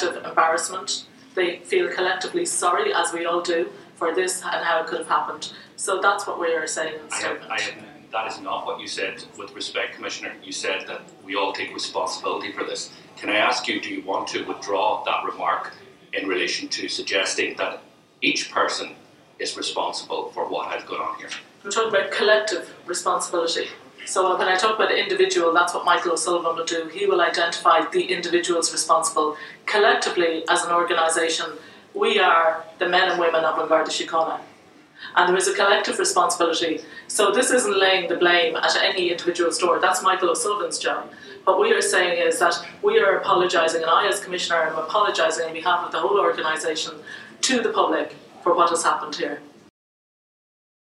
collective embarrassment. They feel collectively sorry, as we all do, for this and how it could have happened. So that's what we are saying in the statement. I have, I have, that is not what you said with respect, Commissioner. You said that we all take responsibility for this. Can I ask you, do you want to withdraw that remark in relation to suggesting that each person is responsible for what has gone on here? We're talking about collective responsibility. So when I talk about individual, that's what Michael O'Sullivan will do. He will identify the individuals responsible. Collectively, as an organisation, we are the men and women of An Garda Síochána. And there is a collective responsibility. So this isn't laying the blame at any individual store. That's Michael O'Sullivan's job. What we are saying is that we are apologising, and I, as Commissioner, am apologising on behalf of the whole organisation to the public for what has happened here.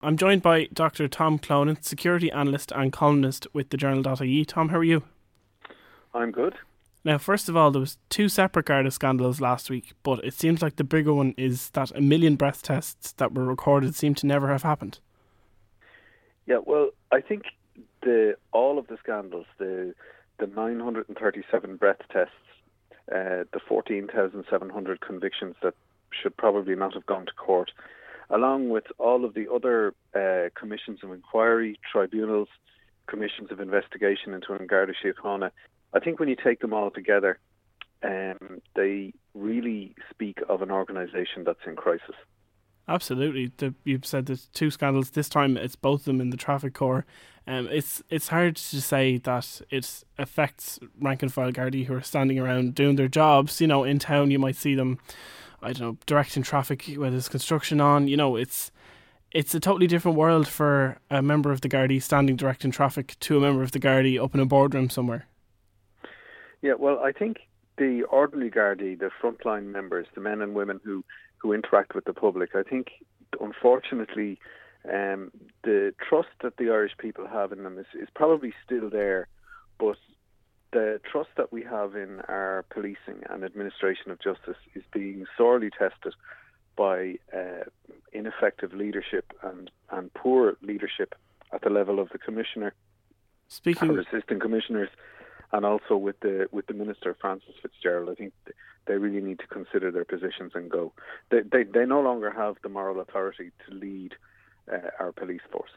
I'm joined by Dr. Tom Clonan, security analyst and columnist with the Journal.ie. Tom, how are you? I'm good. Now, first of all, there was two separate Garda scandals last week, but it seems like the bigger one is that a million breath tests that were recorded seem to never have happened. Yeah, well, I think the all of the scandals, the the 937 breath tests, uh, the 14,700 convictions that should probably not have gone to court, along with all of the other uh, commissions of inquiry, tribunals, commissions of investigation into An Garda Síochána, I think when you take them all together, um, they really speak of an organisation that's in crisis. Absolutely, the, you've said there's two scandals. This time, it's both of them in the traffic corps. Um, it's it's hard to say that it affects rank and file Gardaí who are standing around doing their jobs. You know, in town you might see them, I don't know, directing traffic where there's construction on. You know, it's it's a totally different world for a member of the Gardaí standing directing traffic to a member of the Gardaí up in a boardroom somewhere. Yeah, well, I think the orderly Gardaí, the frontline members, the men and women who who interact with the public. I think, unfortunately, um, the trust that the Irish people have in them is, is probably still there, but the trust that we have in our policing and administration of justice is being sorely tested by uh, ineffective leadership and, and poor leadership at the level of the commissioner, Speaking our assistant commissioners, and also with the with the minister Frances Fitzgerald. I think they really need to consider their positions and go. They they, they no longer have the moral authority to lead uh, our police force.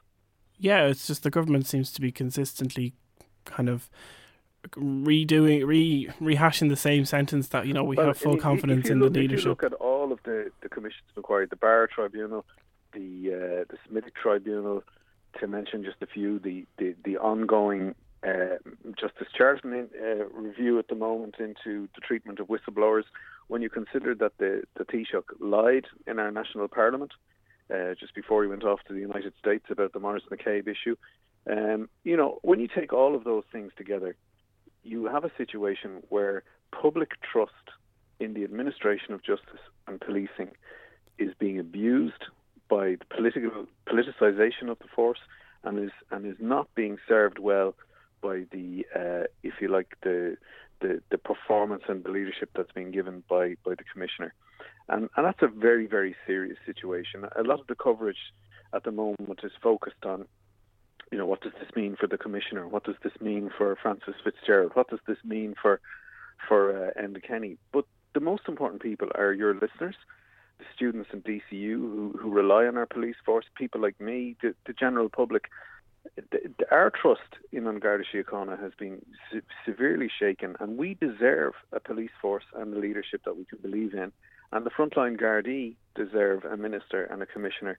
Yeah, it's just the government seems to be consistently kind of redoing re rehashing the same sentence that you know we well, have full if, confidence if in look, the leadership. If you look at all of the the commissions inquiry, the Barr Tribunal, the uh, the Smithwick Tribunal, to mention just a few, the the, the ongoing uh, Justice Charlton uh, review at the moment into the treatment of whistleblowers. When you consider that the, the Taoiseach lied in our national parliament uh, just before he went off to the United States about the Maurice McCabe issue, um, you know, when you take all of those things together, you have a situation where public trust in the administration of justice and policing is being abused by the political politicization of the force and is and is not being served well by the, uh, if you like, the, the the performance and the leadership that's being given by by the commissioner, and and that's a very very serious situation. A lot of the coverage at the moment is focused on, you know, what does this mean for the commissioner? What does this mean for Frances Fitzgerald? What does this mean for for uh, Enda Kenny? But the most important people are your listeners, the students in DCU who, who rely on our police force, people like me, the, the general public our trust in An Garda Síochána has been se- severely shaken, and we deserve a police force and a leadership that we can believe in. And the frontline Gardaí deserve a minister and a commissioner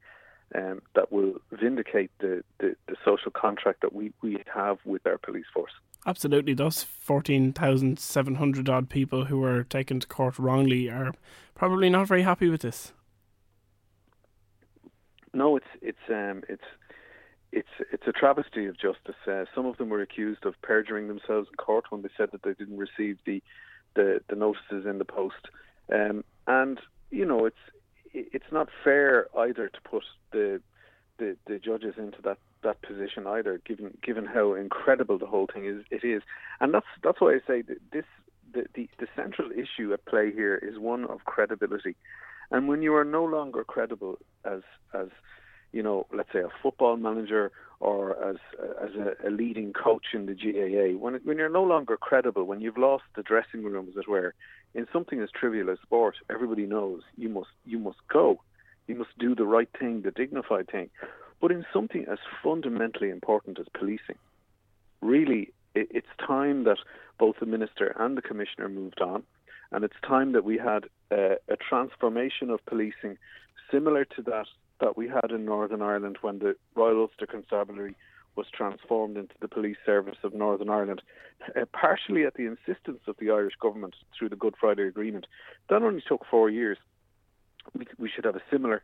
um, that will vindicate the, the, the, social contract that we, we have with our police force. Absolutely, those fourteen thousand seven hundred odd people who were taken to court wrongly are probably not very happy with this. No, it's it's um, it's it's it's a travesty of justice. Uh, some of them were accused of perjuring themselves in court when they said that they didn't receive the the, the notices in the post, um, and you know it's it's not fair either to put the the, the judges into that, that position either, given given how incredible the whole thing is. It is, and that's that's why I say that this the, the the central issue at play here is one of credibility, and when you are no longer credible as as you know, let's say a football manager or as as a, a leading coach in the GAA, when when you're no longer credible, when you've lost the dressing room, as it were, in something as trivial as sport, everybody knows you must you must go, you must do the right thing, the dignified thing. But in something as fundamentally important as policing, really, it's time that both the minister and the commissioner moved on, and it's time that we had a, a transformation of policing similar to that that we had in Northern Ireland when the Royal Ulster Constabulary was transformed into the police service of Northern Ireland, uh, partially at the insistence of the Irish government through the Good Friday Agreement. That only took four years. We, we should have a similar.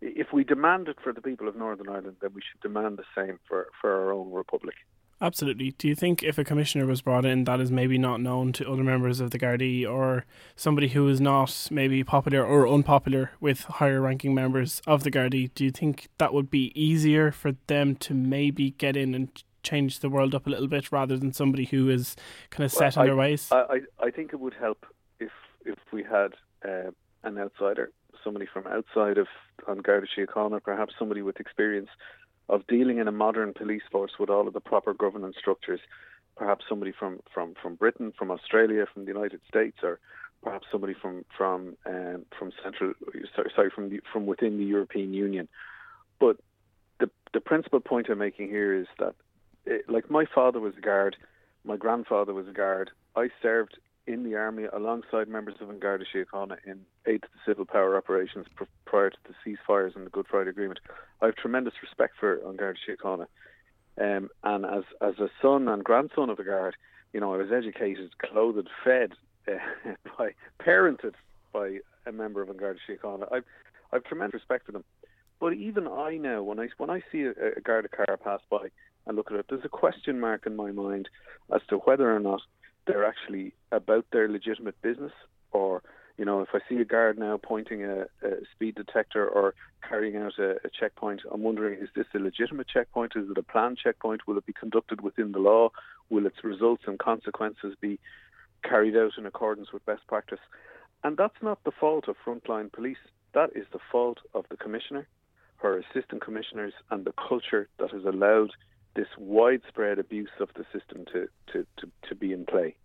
If we demand it for the people of Northern Ireland, then we should demand the same for, for our own republic. Absolutely. Do you think if a commissioner was brought in that is maybe not known to other members of the Gardaí or somebody who is not maybe popular or unpopular with higher ranking members of the Gardaí, do you think that would be easier for them to maybe get in and change the world up a little bit rather than somebody who is kind of set well, in their ways? I, I, I think it would help if if we had uh, an outsider, somebody from outside of An Garda Síochána, perhaps somebody with experience of dealing in a modern police force with all of the proper governance structures. Perhaps somebody from, from, from Britain, from Australia, from the United States, or perhaps somebody from from um, from central sorry from the, from within the European Union. But the the principal point I'm making here is that, it, eh, like my father was a guard, my grandfather was a guard. I served in the army alongside members of An Garda Síochána in aid to the civil power operations pr- prior to the ceasefires and the Good Friday Agreement. I have tremendous respect for An Garda Síochána. Um, and as as a son and grandson of the Guard, you know, I was educated, clothed, fed, uh, by parented by a member of An Garda Síochána. I've I've tremendous respect for them. But even I now, when I when I see a, a Garda car pass by and look at it, there's a question mark in my mind as to whether or not they're actually about their legitimate business or you know, if I see a guard now pointing a, a speed detector or carrying out a, a, checkpoint, I'm wondering is this a legitimate checkpoint? Is it a planned checkpoint? Will it be conducted within the law? Will its results and consequences be carried out in accordance with best practice? And that's not the fault of frontline police. That is the fault of the commissioner, her assistant commissioners, and the culture that has allowed this widespread abuse of the system to, to, to, to be in play.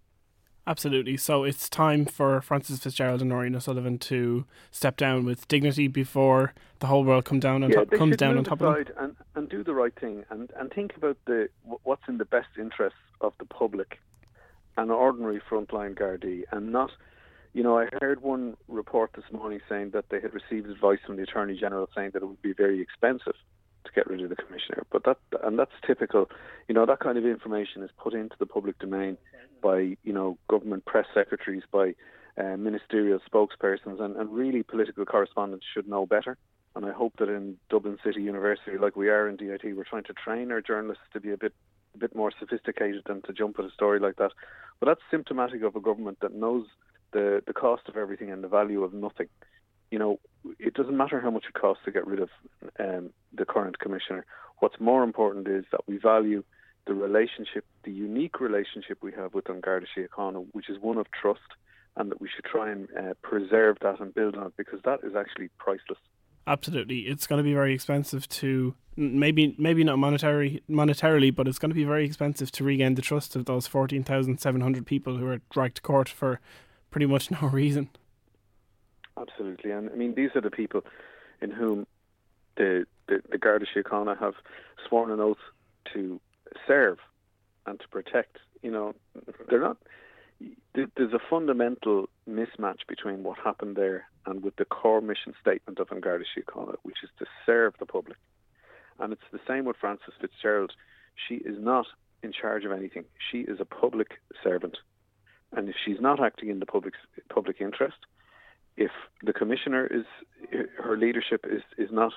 Absolutely. So it's time for Frances Fitzgerald and Nóirín O'Sullivan to step down with dignity before the whole world come down on yeah, top, comes down on top of them. And, and do the right thing and, and think about the what's in the best interests of the public and ordinary frontline Gardaí and not you know, I heard one report this morning saying that they had received advice from the Attorney General saying that it would be very expensive get rid of the commissioner. But that and that's typical. You know, that kind of information is put into the public domain by you know government press secretaries, by uh, ministerial spokespersons, and, and really political correspondents should know better. And I hope that in Dublin City University, like we are in DIT, we're trying to train our journalists to be a bit a bit more sophisticated than to jump at a story like that. But that's symptomatic of a government that knows the the cost of everything and the value of nothing you know, it doesn't matter how much it costs to get rid of um, the current commissioner. What's more important is that we value the relationship, the unique relationship we have with An Garda Síochána, which is one of trust, and that we should try and uh, preserve that and build on it because that is actually priceless. Absolutely, it's going to be very expensive to maybe maybe not monetary monetarily, but it's going to be very expensive to regain the trust of those fourteen thousand seven hundred people who are dragged to court for pretty much no reason. Absolutely, and I mean these are the people in whom the the, the Garda Síochána have sworn an oath to serve and to protect. You know, they're not. There's a fundamental mismatch between what happened there and with the core mission statement of Garda Síochána, which is to serve the public. And it's the same with Frances Fitzgerald. She is not in charge of anything. She is a public servant, and if she's not acting in the public public interest, if the commissioner is her leadership is is not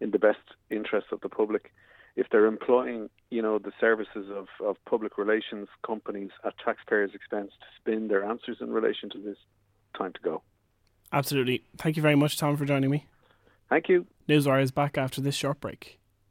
in the best interest of the public, if they're employing you know the services of, of public relations companies at taxpayers' expense to spin their answers in relation to this, time to go. Absolutely. Thank you very much, Tom, for joining me. Thank you. Newswire is back after this short break.